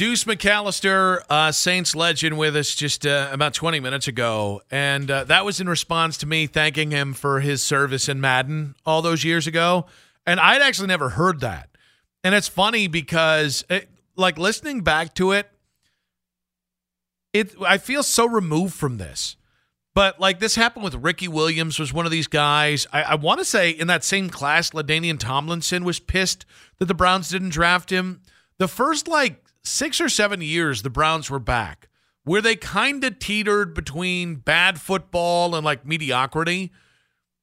Deuce McAllister, uh, Saints legend, with us just uh, about 20 minutes ago. And uh, that was in response to me thanking him for his service in Madden all those years ago. And I'd actually never heard that. And it's funny because, it, like, listening back to it, it I feel so removed from this. But like this happened with Ricky Williams was one of these guys. I, I want to say in that same class, LaDainian Tomlinson was pissed that the Browns didn't draft him. The first like six or seven years the Browns were back, where they kind of teetered between bad football and like mediocrity.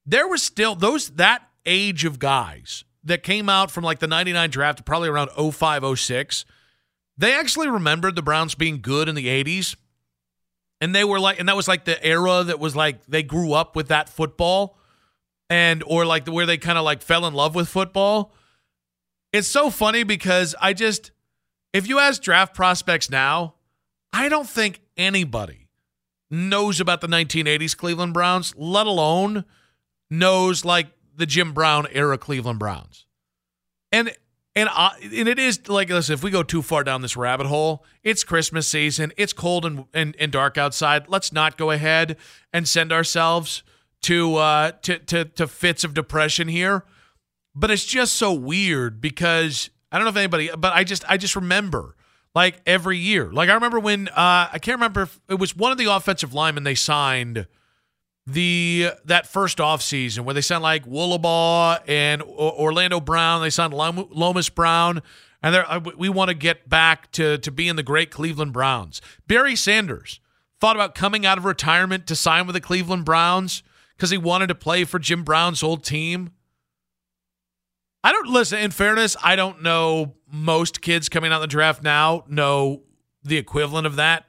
There was still those that age of guys that came out from like the 99 draft, probably around 05, 06. They actually remembered the Browns being good in the 80s. And they were like, and that was like the era that was like they grew up with that football and or like where they kind of like fell in love with football. It's so funny because I just if you ask draft prospects now, I don't think anybody knows about the 1980s Cleveland Browns, let alone knows like the Jim Brown era Cleveland Browns. And and and it is like listen, if we go too far down this rabbit hole, it's Christmas season, it's cold and and, and dark outside. Let's not go ahead and send ourselves to uh to, to to fits of depression here. But it's just so weird because I don't know if anybody, but I just I just remember like every year. Like I remember when uh, I can't remember if it was one of the offensive linemen they signed the that first offseason where they signed like Wohlabaugh and Orlando Brown. They signed Lomas Brown, and uh, we want to get back to to being the great Cleveland Browns. Barry Sanders thought about coming out of retirement to sign with the Cleveland Browns because he wanted to play for Jim Brown's old team. I don't listen. In fairness, I don't know most kids coming out the draft now know the equivalent of that.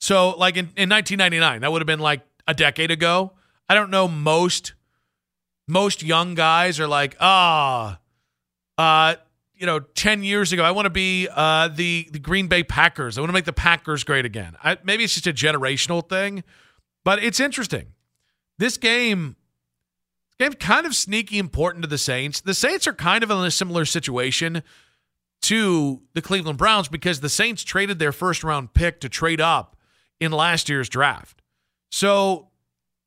So, like in, in 1999, that would have been like a decade ago. I don't know most most young guys are like, ah, uh, you know, 10 years ago, I want to be uh, the the Green Bay Packers. I want to make the Packers great again. I, maybe it's just a generational thing, but it's interesting. This game game kind of sneaky important to the Saints. The Saints are kind of in a similar situation to the Cleveland Browns because the Saints traded their first round pick to trade up in last year's draft. So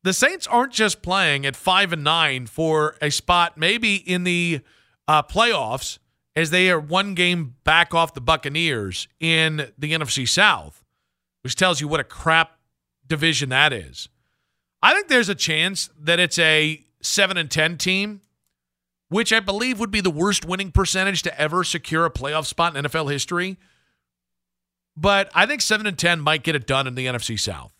the Saints aren't just playing at 5 and 9 for a spot maybe in the uh, playoffs as they are one game back off the Buccaneers in the NFC South, which tells you what a crap division that is. I think there's a chance that it's a 7 and 10 team, which I believe would be the worst winning percentage to ever secure a playoff spot in NFL history. But I think 7 and 10 might get it done in the NFC South.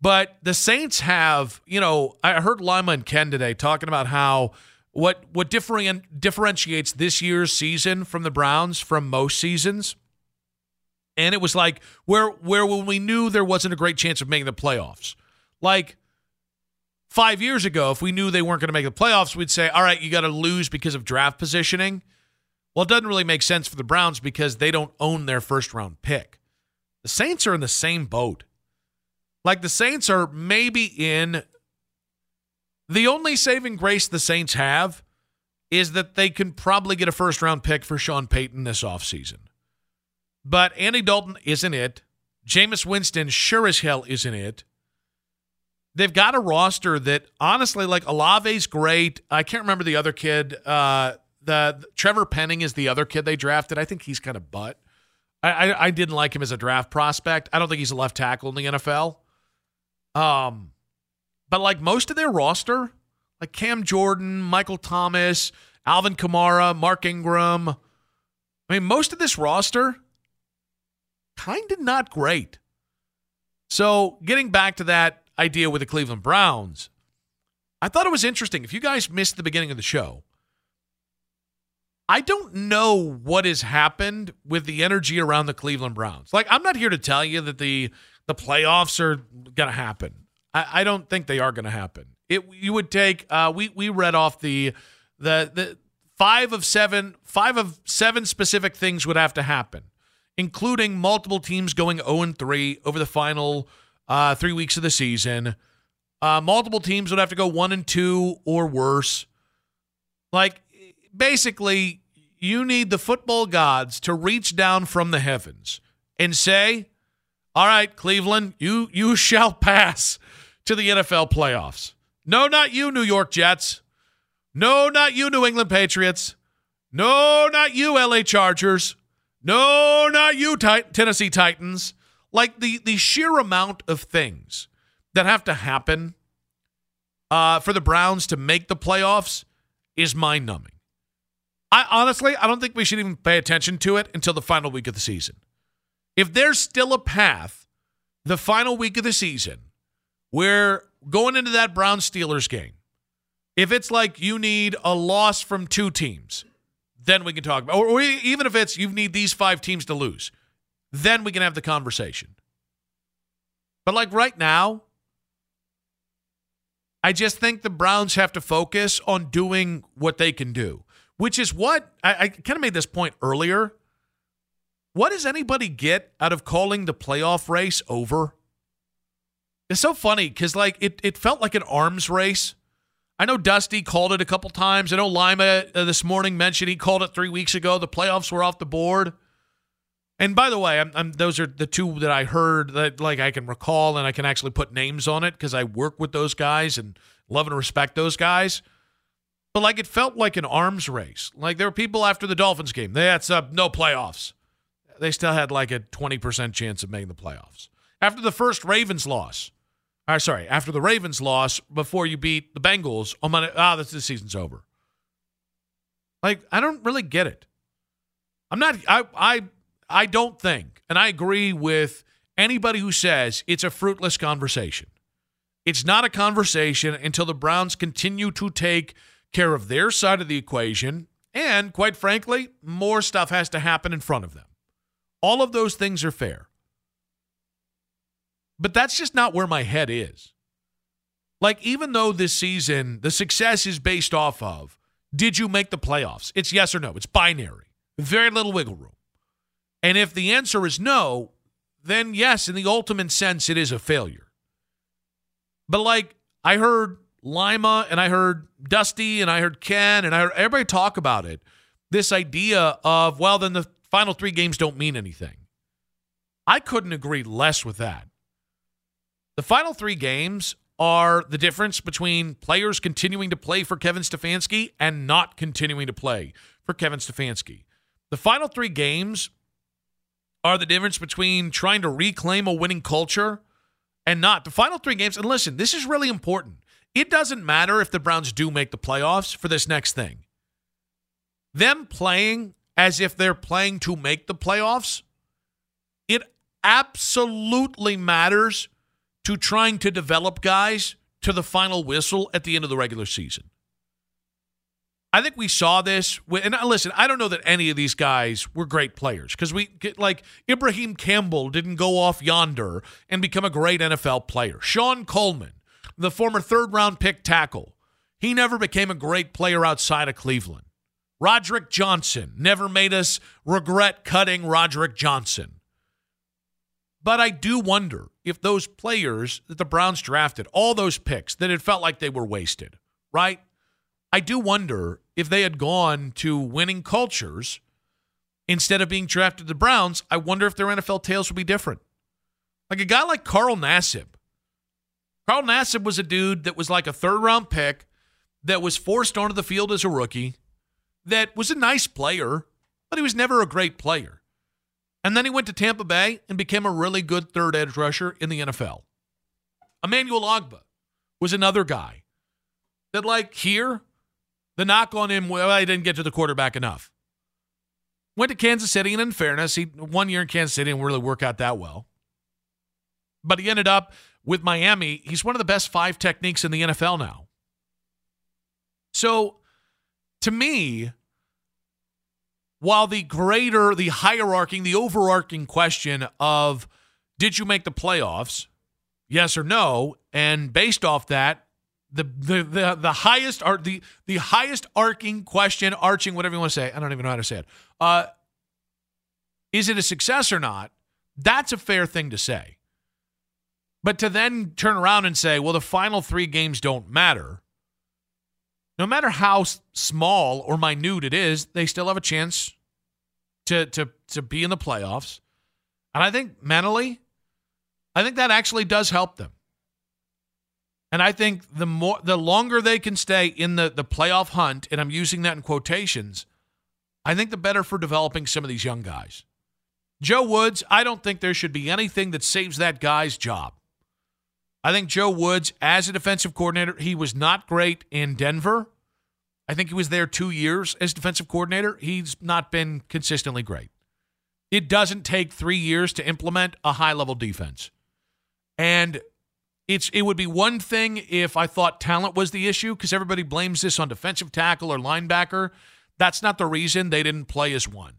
But the Saints have, you know, I heard Lima and Ken today talking about how what what different, differentiates this year's season from the Browns from most seasons. And it was like where where when we knew there wasn't a great chance of making the playoffs. Like Five years ago, if we knew they weren't going to make the playoffs, we'd say, all right, you got to lose because of draft positioning. Well, it doesn't really make sense for the Browns because they don't own their first round pick. The Saints are in the same boat. Like the Saints are maybe in the only saving grace the Saints have is that they can probably get a first round pick for Sean Payton this offseason. But Andy Dalton isn't it. Jameis Winston sure as hell isn't it they've got a roster that honestly, like Olave's great. I can't remember the other kid. Uh, the, the Trevor Penning is the other kid they drafted. I think he's kind of butt. I, I, I didn't like him as a draft prospect. I don't think he's a left tackle in the NFL. Um, but like most of their roster, like Cam Jordan, Michael Thomas, Alvin Kamara, Mark Ingram. I mean, most of this roster, kind of not great. So, getting back to that idea with the Cleveland Browns, I thought it was interesting. If you guys missed the beginning of the show, I don't know what has happened with the energy around the Cleveland Browns. Like, I'm not here to tell you that the the playoffs are going to happen. I, I, don't think they are going to happen. It you would take. Uh, we we read off the the the five of seven five of seven specific things would have to happen, including multiple teams going 0 and 3 over the final uh, three weeks of the season. Uh, multiple teams would have to go one and two or worse. Like basically, you need the football gods to reach down from the heavens and say, "All right, Cleveland, you you shall pass to the NFL playoffs." No, not you, New York Jets. No, not you, New England Patriots. No, not you, LA Chargers. No, not you, Tennessee Titans. Like the the sheer amount of things that have to happen uh, for the Browns to make the playoffs is mind numbing. I honestly, I don't think we should even pay attention to it until the final week of the season. If there's still a path, the final week of the season, where going into that Brown Steelers game, if it's like you need a loss from two teams, then we can talk about, or, or even if it's you need these five teams to lose, then we can have the conversation. But like right now, I just think the Browns have to focus on doing what they can do, which is what I, I kind of made this point earlier. What does anybody get out of calling the playoff race over? It's so funny because like it, it felt like an arms race. I know Dusty called it a couple times. I know Lima uh, this morning mentioned he called it three weeks ago. The playoffs were off the board. And by the way, I'm, I'm, those are the two that I heard that like I can recall and I can actually put names on it because I work with those guys and love and respect those guys. But like it felt like an arms race. Like there were people after the Dolphins game. They had uh, no playoffs. They still had like a 20% chance of making the playoffs. After the first Ravens loss, or sorry, after the Ravens loss before you beat the Bengals on Monday, ah, oh, this the season's over. Like I don't really get it. I'm not. I I I don't think, and I agree with anybody who says it's a fruitless conversation. It's not a conversation until the Browns continue to take care of their side of the equation. And quite frankly, more stuff has to happen in front of them. All of those things are fair. But that's just not where my head is. Like, even though this season, the success is based off of did you make the playoffs? It's yes or no, it's binary, very little wiggle room. And if the answer is no, then yes, in the ultimate sense, it is a failure. But like, I heard Lima and I heard Dusty and I heard Ken and I heard everybody talk about it. This idea of, well, then the final three games don't mean anything. I couldn't agree less with that. The final three games are the difference between players continuing to play for Kevin Stefanski and not continuing to play for Kevin Stefanski. The final three games are the difference between trying to reclaim a winning culture and not. The final three games, and listen, this is really important. It doesn't matter if the Browns do make the playoffs for this next thing. Them playing as if they're playing to make the playoffs, it absolutely matters to trying to develop guys to the final whistle at the end of the regular season. I think we saw this. And listen, I don't know that any of these guys were great players because we get like Ibraheim Campbell didn't go off yonder and become a great NFL player. Shon Coleman, the former third round pick tackle, he never became a great player outside of Cleveland. Roderick Johnson never made us regret cutting Roderick Johnson. But I do wonder if those players that the Browns drafted, all those picks, that it felt like they were wasted, right? I do wonder if they had gone to winning cultures instead of being drafted to the Browns, I wonder if their NFL tales would be different. Like a guy like Carl Nassib. Carl Nassib was a dude that was like a third round pick that was forced onto the field as a rookie, that was a nice player, but he was never a great player. And then he went to Tampa Bay and became a really good third edge rusher in the NFL. Emmanuel Ogbah was another guy that, like, here, the knock on him, well, he didn't get to the quarterback enough. Went to Kansas City, and in fairness, he one year in Kansas City didn't really work out that well. But he ended up with Miami. He's one of the best five techniques in the NFL now. So, to me, while the greater, the hierarchy, the overarching question of did you make the playoffs, yes or no, and based off that, the the the, highest art the the highest arcing question, arching, whatever you want to say. I don't even know how to say it. Uh, is it a success or not? That's a fair thing to say. But to then turn around and say, well, the final three games don't matter. No matter how small or minute it is, they still have a chance to to to be in the playoffs. And I think mentally, I think that actually does help them. And I think the more the longer they can stay in the, the playoff hunt, and I'm using that in quotations, I think the better for developing some of these young guys. Joe Woods, I don't think there should be anything that saves that guy's job. I think Joe Woods, as a defensive coordinator, he was not great in Denver. I think he was there two years as defensive coordinator. He's not been consistently great. It doesn't take three years to implement a high level defense. And it's it would be one thing if I thought talent was the issue because everybody blames this on defensive tackle or linebacker. That's not the reason they didn't play as one.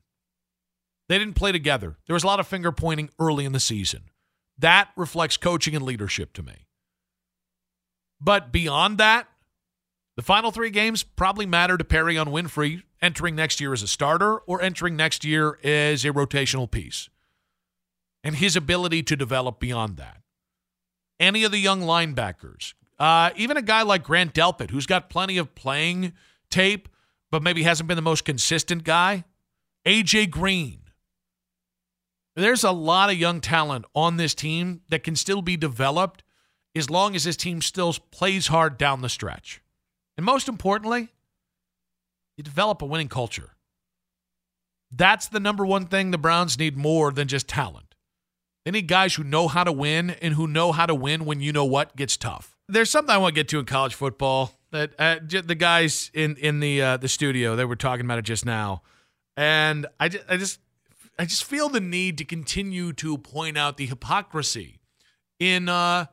They didn't play together. There was a lot of finger pointing early in the season. That reflects coaching and leadership to me. But beyond that, the final three games probably matter to Perrion Winfrey entering next year as a starter or entering next year as a rotational piece. And his ability to develop beyond that any of the young linebackers, uh, even a guy like Grant Delpit, who's got plenty of playing tape, but maybe hasn't been the most consistent guy. AJ Green. There's a lot of young talent on this team that can still be developed as long as this team still plays hard down the stretch. And most importantly, you develop a winning culture. That's the number one thing the Browns need more than just talent. They need guys who know how to win and who know how to win when you know what gets tough. There's something I want to get to in college football that uh, the guys in in the uh, the studio they were talking about it just now, and I just, I just I just feel the need to continue to point out the hypocrisy in uh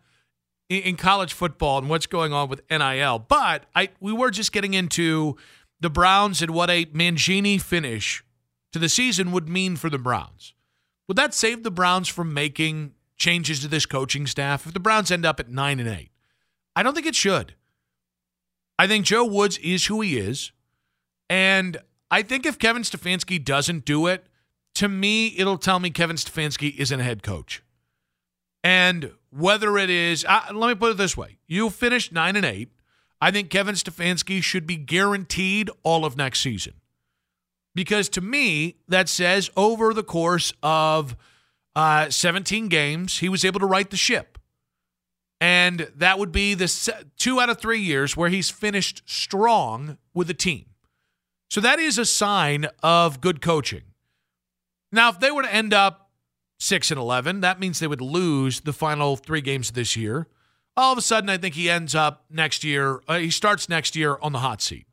in college football and what's going on with NIL. But I we were just getting into the Browns and what a Mangini finish to the season would mean for the Browns. Would that save the Browns from making changes to this coaching staff if the Browns end up at 9 and 8? I don't think it should. I think Joe Woods is who he is. And I think if Kevin Stefanski doesn't do it, to me, it'll tell me Kevin Stefanski isn't a head coach. And whether it is, uh, let me put it this way you finished 9 and 8. I think Kevin Stefanski should be guaranteed all of next season. Because to me, that says over the course of uh, 17 games, he was able to right the ship. And that would be the se- two out of three years where he's finished strong with the team. So that is a sign of good coaching. Now, if they were to end up 6 and 11, that means they would lose the final three games of this year. All of a sudden, I think he ends up next year, uh, he starts next year on the hot seat.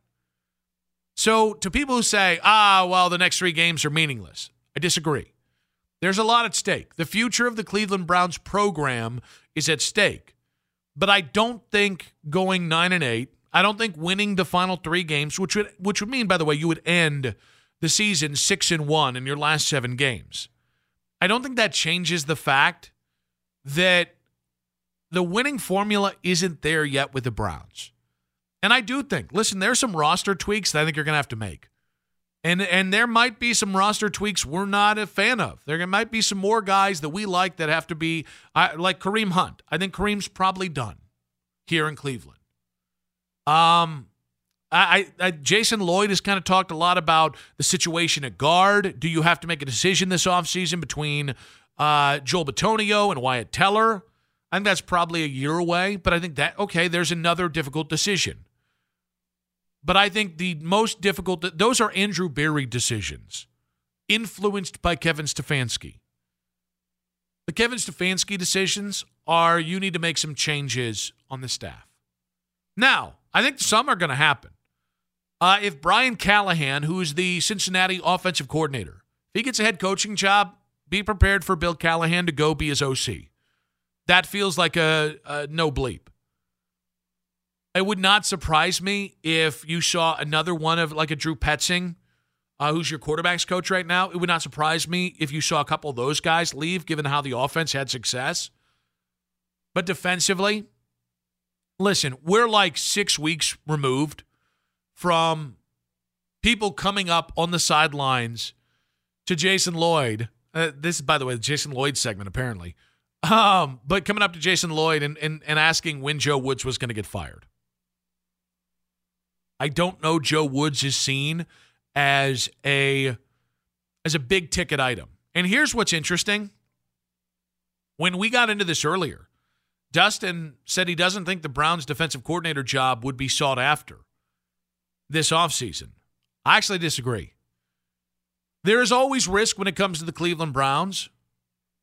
So, to people who say, ah, well, the next three games are meaningless, I disagree. There's a lot at stake. The future of the Cleveland Browns program is at stake. But I don't think going 9 and 8, I don't think winning the final 3 games, which would which would mean by the way you would end the season 6 and 1 in your last 7 games. I don't think that changes the fact that the winning formula isn't there yet with the Browns. And I do think, listen, there's some roster tweaks that I think you're going to have to make. And and there might be some roster tweaks we're not a fan of. There might be some more guys that we like that have to be uh, like Kareem Hunt. I think Kareem's probably done here in Cleveland. Um, I, I, Jason Lloyd has kind of talked a lot about the situation at guard. Do you have to make a decision this offseason between uh, Joel Bitonio and Wyatt Teller? I think that's probably a year away, but I think that okay, there's another difficult decision. But I think the most difficult, those are Andrew Berry decisions. influenced by Kevin Stefanski. The Kevin Stefanski decisions are you need to make some changes on the staff. Now, I think some are going to happen. Uh, if Brian Callahan, who is the Cincinnati offensive coordinator, if he gets a head coaching job, be prepared for Bill Callahan to go be his OC. That feels like a, a no bleep. It would not surprise me if you saw another one of like a Drew Petzing, uh, who's your quarterback's coach right now. It would not surprise me if you saw a couple of those guys leave, given how the offense had success. But defensively, listen, we're like six weeks removed from people coming up on the sidelines to Jason Lloyd. Uh, this is, by the way, the Jason Lloyd segment, apparently. Um, but coming up to Jason Lloyd and, and, and asking when Joe Woods was going to get fired. I don't know Joe Woods is seen as a as a big ticket item. And here's what's interesting. When we got into this earlier, Dustin said he doesn't think the Browns defensive coordinator job would be sought after this offseason. I actually disagree. There is always risk when it comes to the Cleveland Browns,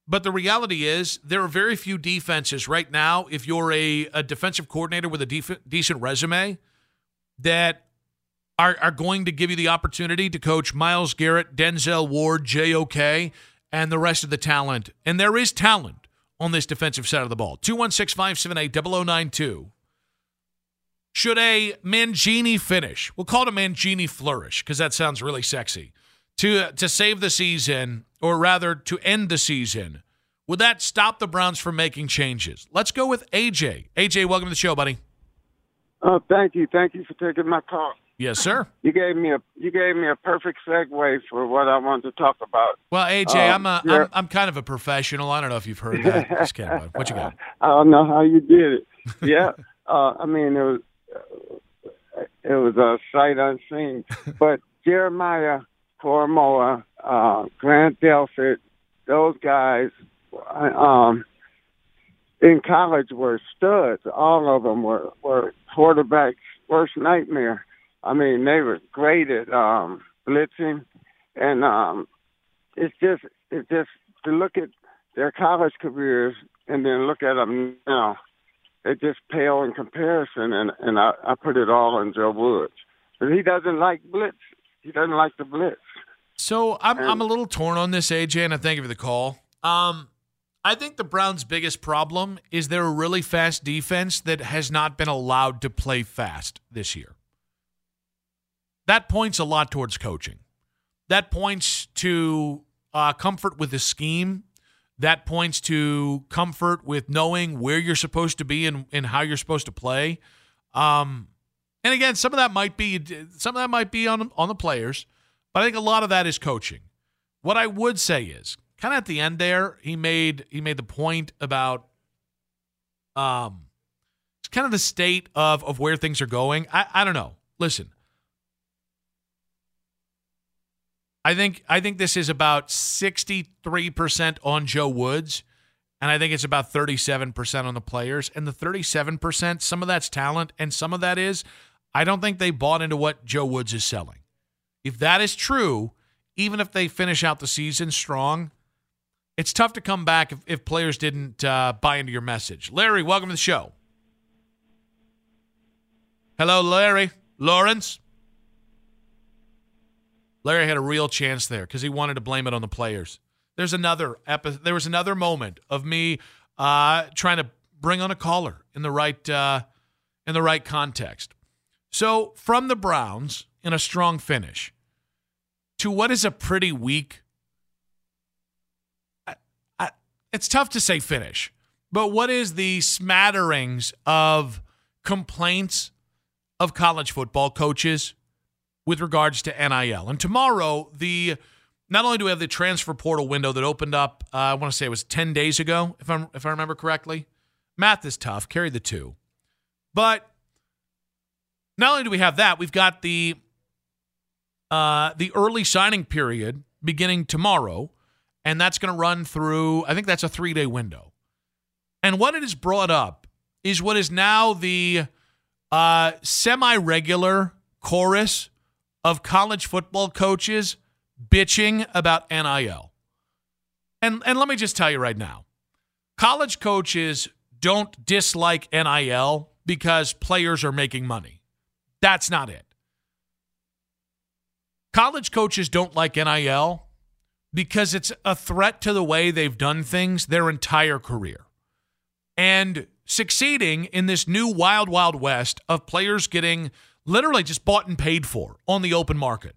but the reality is there are very few defenses right now. If you're a, a defensive coordinator with a def- decent resume, that are, are going to give you the opportunity to coach Myles Garrett, Denzel Ward, JOK, and the rest of the talent. And there is talent on this defensive side of the ball. 216 578 0092. Should a Mangini finish? We'll call it a Mangini flourish because that sounds really sexy. To, to save the season, or rather to end the season, would that stop the Browns from making changes? Let's go with AJ. AJ, welcome to the show, buddy. Oh, thank you, thank you for taking my call. Yes, sir. You gave me a you gave me a perfect segue for what I wanted to talk about. Well, AJ, um, I'm a I'm, I'm kind of a professional. I don't know if you've heard that. Just kidding. What you got? I don't know how you did it. Yeah, uh, I mean it was it was a sight unseen. But Jeremiah Koramoah, uh, Grant Delpit, those guys, um, in college were studs. All of them were were quarterbacks' worst nightmare. I mean, they were great at um, blitzing, and um, it's just it's just to look at their college careers and then look at them now. It just pale in comparison, and and I, I put it all on Joe Woods, but he doesn't like blitz. He doesn't like the blitz. So I'm and, I'm a little torn on this, AJ, and I thank you for the call. Um, I think the Browns' biggest problem is they're a really fast defense that has not been allowed to play fast this year. That points a lot towards coaching. That points to uh, comfort with the scheme. That points to comfort with knowing where you're supposed to be and, and how you're supposed to play. Um, and again, some of that might be some of that might be on on the players, but I think a lot of that is coaching. What I would say is kind of at the end there, he made he made the point about um it's kind of the state of of where things are going. I, I don't know. Listen. I think I think this is about 63% on Joe Woods and I think it's about 37% on the players and the 37% some of that's talent and some of that is I don't think they bought into what Joe Woods is selling. If that is true, even if they finish out the season strong, it's tough to come back if, if players didn't uh, buy into your message. Larry, welcome to the show. Hello, Larry. Lawrence. Larry had a real chance there because he wanted to blame it on the players. There's another epi- there was another moment of me uh, trying to bring on a caller in the right uh, in the right context. So from the Browns in a strong finish to what is a pretty weak it's tough to say finish, but what is the smatterings of complaints of college football coaches with regards to NIL? And tomorrow, the not only do we have the transfer portal window that opened up, uh, I want to say it was 10 days ago, if, I'm, if I remember correctly. Math is tough, carry the two. But not only do we have that, we've got the uh, the early signing period beginning tomorrow and that's going to run through, I think that's a three day window. And what it has brought up is what is now the uh, semi regular chorus of college football coaches bitching about NIL. And and let me just tell you right now. College coaches don't dislike NIL because players are making money. That's not it. College coaches don't like NIL because it's a threat to the way they've done things their entire career. And succeeding in this new wild, wild west of players getting literally just bought and paid for on the open market,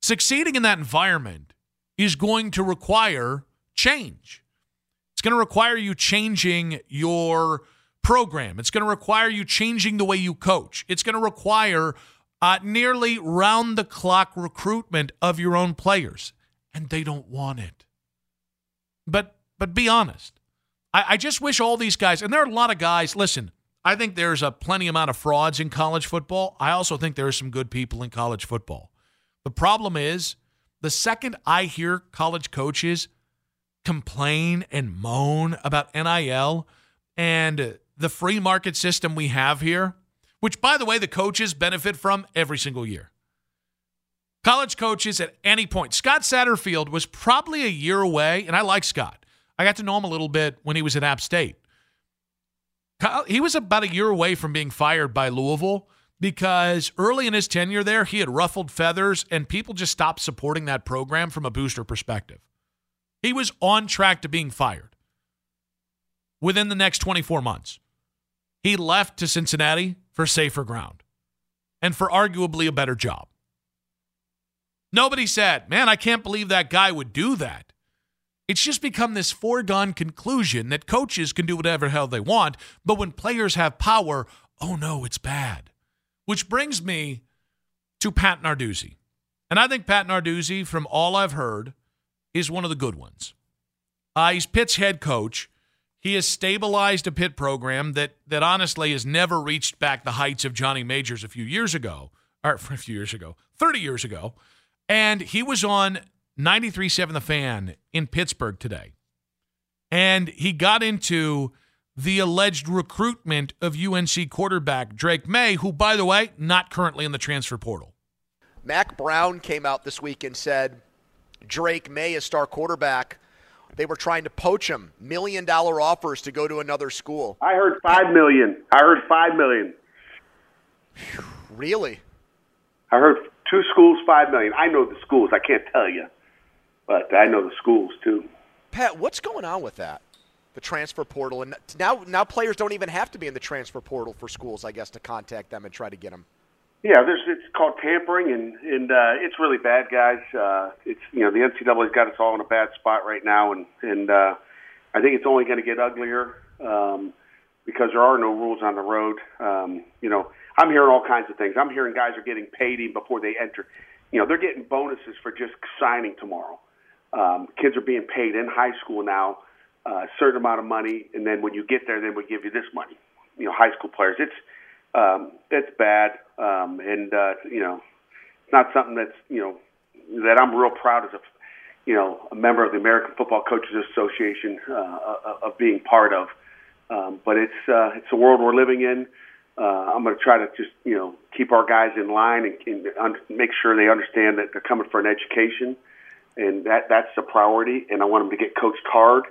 succeeding in that environment is going to require change. It's going to require you changing your program. It's going to require you changing the way you coach. It's going to require uh, nearly round the clock recruitment of your own players, and they don't want it. But but be honest. I, I just wish all these guys, and there are a lot of guys. Listen, I think there's a plenty amount of frauds in college football. I also think there are some good people in college football. The problem is, the second I hear college coaches complain and moan about NIL and the free market system we have here, which, by the way, the coaches benefit from every single year. College coaches at any point. Scott Satterfield was probably a year away, and I like Scott. I got to know him a little bit when he was at App State. He was about a year away from being fired by Louisville because early in his tenure there, he had ruffled feathers and people just stopped supporting that program from a booster perspective. He was on track to being fired within the next 24 months. He left to Cincinnati for safer ground and for arguably a better job. Nobody said, man, I can't believe that guy would do that. It's just become this foregone conclusion that coaches can do whatever hell they want, but when players have power, oh no, it's bad. Which brings me to Pat Narduzzi. And I think Pat Narduzzi, from all I've heard, is one of the good ones. Uh, he's Pitt's head coach. He has stabilized a Pitt program that that honestly has never reached back the heights of Johnny Majors a few years ago, or a few years ago, 30 years ago. And he was on 93.7 The Fan in Pittsburgh today. And he got into the alleged recruitment of UNC quarterback Drake Maye, who, by the way, not currently in the transfer portal. Mack Brown came out this week and said Drake Maye, is star quarterback they were trying to poach him, million dollar offers to go to another school. I heard five million. I heard five million. Really? I heard two schools, five million. I know the schools. I can't tell you, but I know the schools too. Pat, what's going on with that? The transfer portal, and now now players don't even have to be in the transfer portal for schools, I guess, to contact them and try to get them. Yeah, there's it's called tampering, and and uh, it's really bad, guys. Uh, it's you know the NCAA's got us all in a bad spot right now, and and uh, I think it's only going to get uglier um, because there are no rules on the road. Um, you know, I'm hearing all kinds of things. I'm hearing guys are getting paid even before they enter. You know, they're getting bonuses for just signing tomorrow. Um, kids are being paid in high school now uh, a certain amount of money, and then when you get there, then we give you this money. You know, high school players. It's um, it's bad, um, and uh, you know, it's not something that's you know that I'm real proud as a you know a member of the American Football Coaches Association uh, uh of being part of. Um, but it's uh, it's the world we're living in. Uh, I'm going to try to just you know keep our guys in line and, and un- make sure they understand that they're coming for an education, and that that's the priority. And I want them to get coached hard.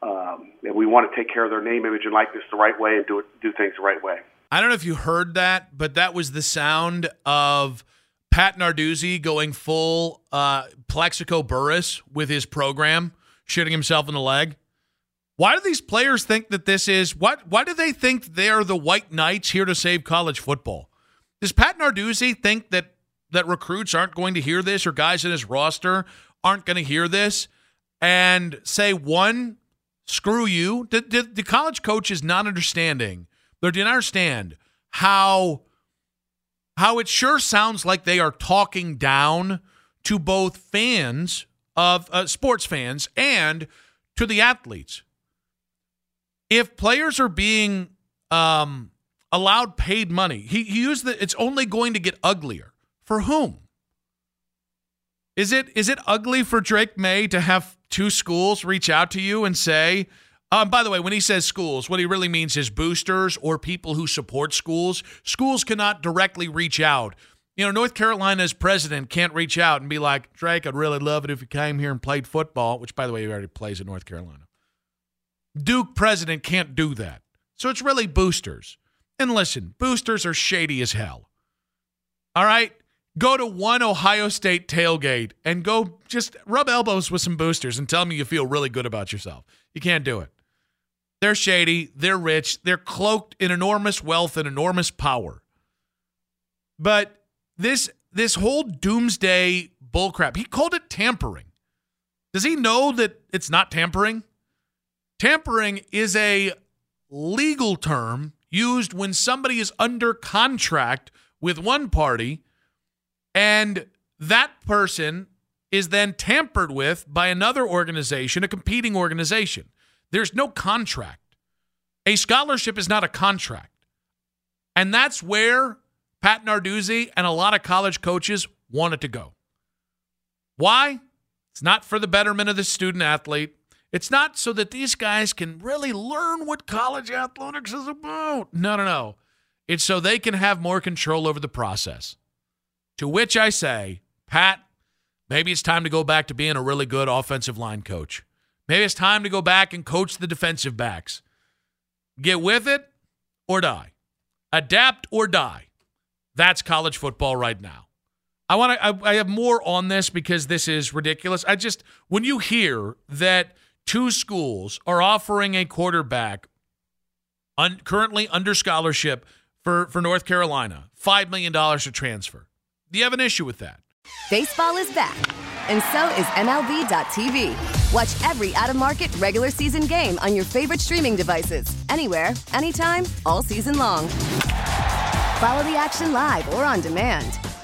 Um, and we want to take care of their name, image, and likeness the right way and do it, do things the right way. I don't know if you heard that, but that was the sound of Pat Narduzzi going full uh, Plaxico Burress with his program, shooting himself in the leg. Why do these players think that this is what? Why do they think they're the white knights here to save college football? Does Pat Narduzzi think that that recruits aren't going to hear this, or guys in his roster aren't going to hear this, and say one, screw you? The, the, college coaches not understanding they didn't understand how how it sure sounds like they are talking down to both fans of uh, sports fans and to the athletes. If players are being um, allowed paid money, he, he used the it's only going to get uglier. For whom? Is it is it ugly for Drake Maye to have two schools reach out to you and say, um, by the way, when he says schools, what he really means is boosters or people who support schools. Schools cannot directly reach out You know, North Carolina's president can't reach out and be like, Drake, I'd really love it if you came here and played football, which, by the way, he already plays in North Carolina. Duke president can't do that. So it's really boosters. And listen, boosters are shady as hell. All right? Go to one Ohio State tailgate and go just rub elbows with some boosters and tell me you feel really good about yourself. You can't do it. They're shady, they're rich, they're cloaked in enormous wealth and enormous power. But this this whole doomsday bullcrap, he called it tampering. Does he know that it's not tampering? Tampering is a legal term used when somebody is under contract with one party and that person is then tampered with by another organization, a competing organization. There's no contract. A scholarship is not a contract. And that's where Pat Narduzzi and a lot of college coaches want it to go. Why? It's not for the betterment of the student athlete. It's not so that these guys can really learn what college athletics is about. No, no, no. It's so they can have more control over the process. To which I say, Pat, maybe it's time to go back to being a really good offensive line coach. Maybe it's time to go back and coach the defensive backs. Get with it or die. Adapt or die. That's college football right now. I want to I, I have more on this because this is ridiculous. I just when you hear that two schools are offering a quarterback un, currently under scholarship for, for North Carolina, $5 million to transfer. Do you have an issue with that? Baseball is back, and so is MLB.tv. Watch every out of market regular season game on your favorite streaming devices, anywhere, anytime, all season long. Follow the action live or on demand.